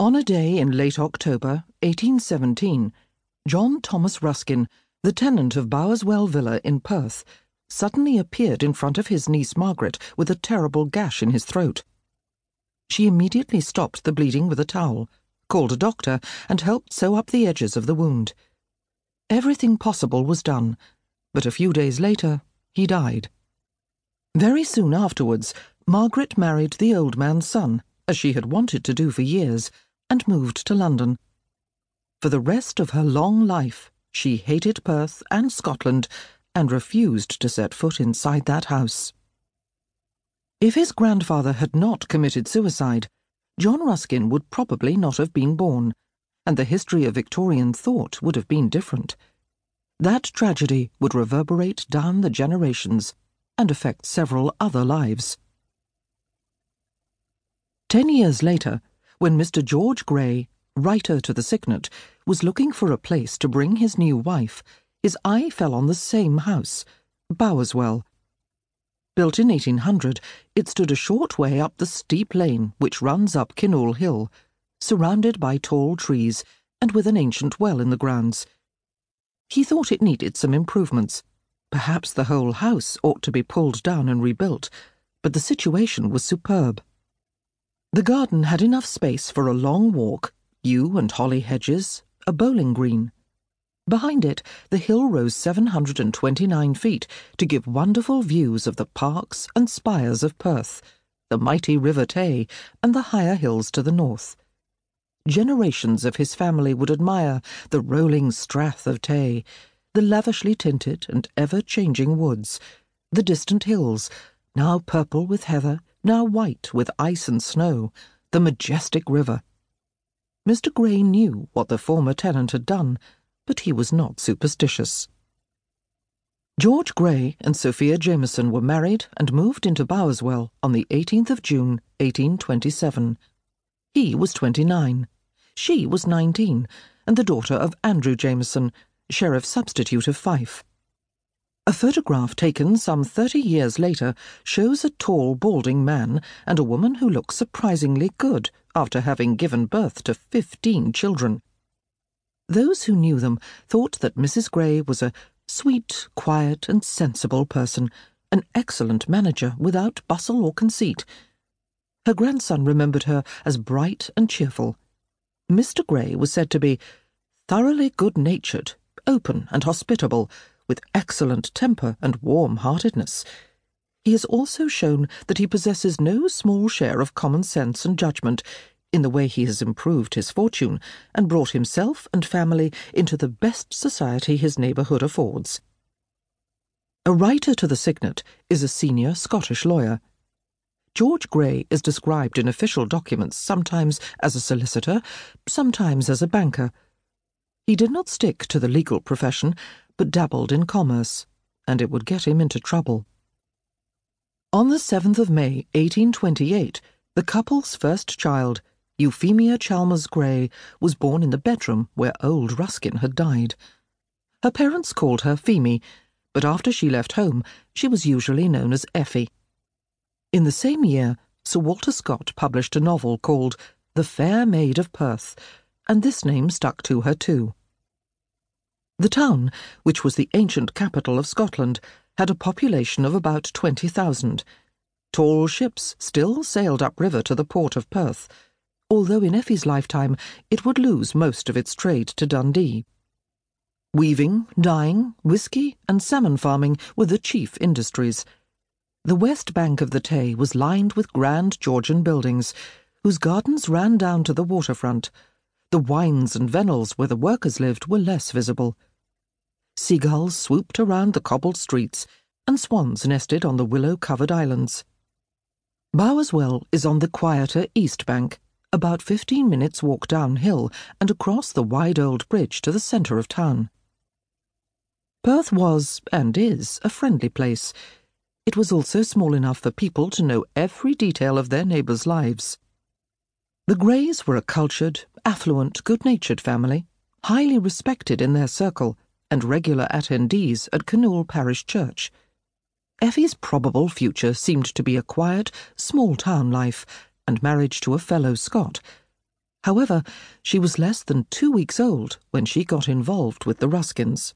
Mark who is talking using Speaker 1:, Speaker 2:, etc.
Speaker 1: On a day in late October, 1817, John Thomas Ruskin, the tenant of Bowerswell Villa in Perth, suddenly appeared in front of his niece Margaret with a terrible gash in his throat. She immediately stopped the bleeding with a towel, called a doctor, and helped sew up the edges of the wound. Everything possible was done, but a few days later he died. Very soon afterwards, Margaret married the old man's son, as she had wanted to do for years, and moved to London. For the rest of her long life, she hated Perth and Scotland and refused to set foot inside that house. If his grandfather had not committed suicide, John Ruskin would probably not have been born, and the history of Victorian thought would have been different. That tragedy would reverberate down the generations and affect several other lives. Ten years later, when Mr. George Gray, writer to the Signet, was looking for a place to bring his new wife, his eye fell on the same house, Bowerswell. Built in 1800, it stood a short way up the steep lane which runs up Kinnoull Hill, surrounded by tall trees and with an ancient well in the grounds. He thought it needed some improvements. Perhaps the whole house ought to be pulled down and rebuilt, but the situation was superb. The garden had enough space for a long walk, yew and holly hedges, a bowling green. Behind it, the hill rose 729 feet to give wonderful views of the parks and spires of Perth, the mighty River Tay, and the higher hills to the north. Generations of his family would admire the rolling strath of Tay, the lavishly tinted and ever changing woods, the distant hills, now purple with heather now white with ice and snow, the majestic river. Mr. Gray knew what the former tenant had done, but he was not superstitious. George Gray and Sophia Jameson were married and moved into Bowerswell on the 18th of June, 1827. He was 29. She was 19, and the daughter of Andrew Jameson, sheriff substitute of Fife. A photograph taken some thirty years later shows a tall, balding man and a woman who looks surprisingly good after having given birth to fifteen children. Those who knew them thought that Mrs. Gray was a sweet, quiet, and sensible person, an excellent manager without bustle or conceit. Her grandson remembered her as bright and cheerful. Mr. Gray was said to be thoroughly good natured, open, and hospitable with excellent temper and warm heartedness. He has also shown that he possesses no small share of common sense and judgment in the way he has improved his fortune and brought himself and family into the best society his neighbourhood affords. A writer to the Signet is a senior Scottish lawyer. George Gray is described in official documents sometimes as a solicitor, sometimes as a banker. He did not stick to the legal profession, but dabbled in commerce, and it would get him into trouble. On the 7th of May, 1828, the couple's first child, Euphemia Chalmers Gray, was born in the bedroom where old Ruskin had died. Her parents called her Phemy, but after she left home, she was usually known as Effie. In the same year, Sir Walter Scott published a novel called The Fair Maid of Perth, and this name stuck to her too. The town, which was the ancient capital of Scotland, had a population of about 20,000. Tall ships still sailed upriver to the port of Perth, although in Effie's lifetime it would lose most of its trade to Dundee. Weaving, dyeing, whisky, and salmon farming were the chief industries. The west bank of the Tay was lined with grand Georgian buildings, whose gardens ran down to the waterfront. The wynds and vennels where the workers lived were less visible. Seagulls swooped around the cobbled streets, and swans nested on the willow covered islands. Bowerswell is on the quieter east bank, about fifteen minutes' walk downhill and across the wide old bridge to the centre of town. Perth was, and is, a friendly place. It was also small enough for people to know every detail of their neighbours' lives. The Grays were a cultured, affluent, good natured family, highly respected in their circle and regular attendees at Kinnoull Parish Church. Effie's probable future seemed to be a quiet, small town life and marriage to a fellow Scot. However, she was less than two weeks old when she got involved with the Ruskins.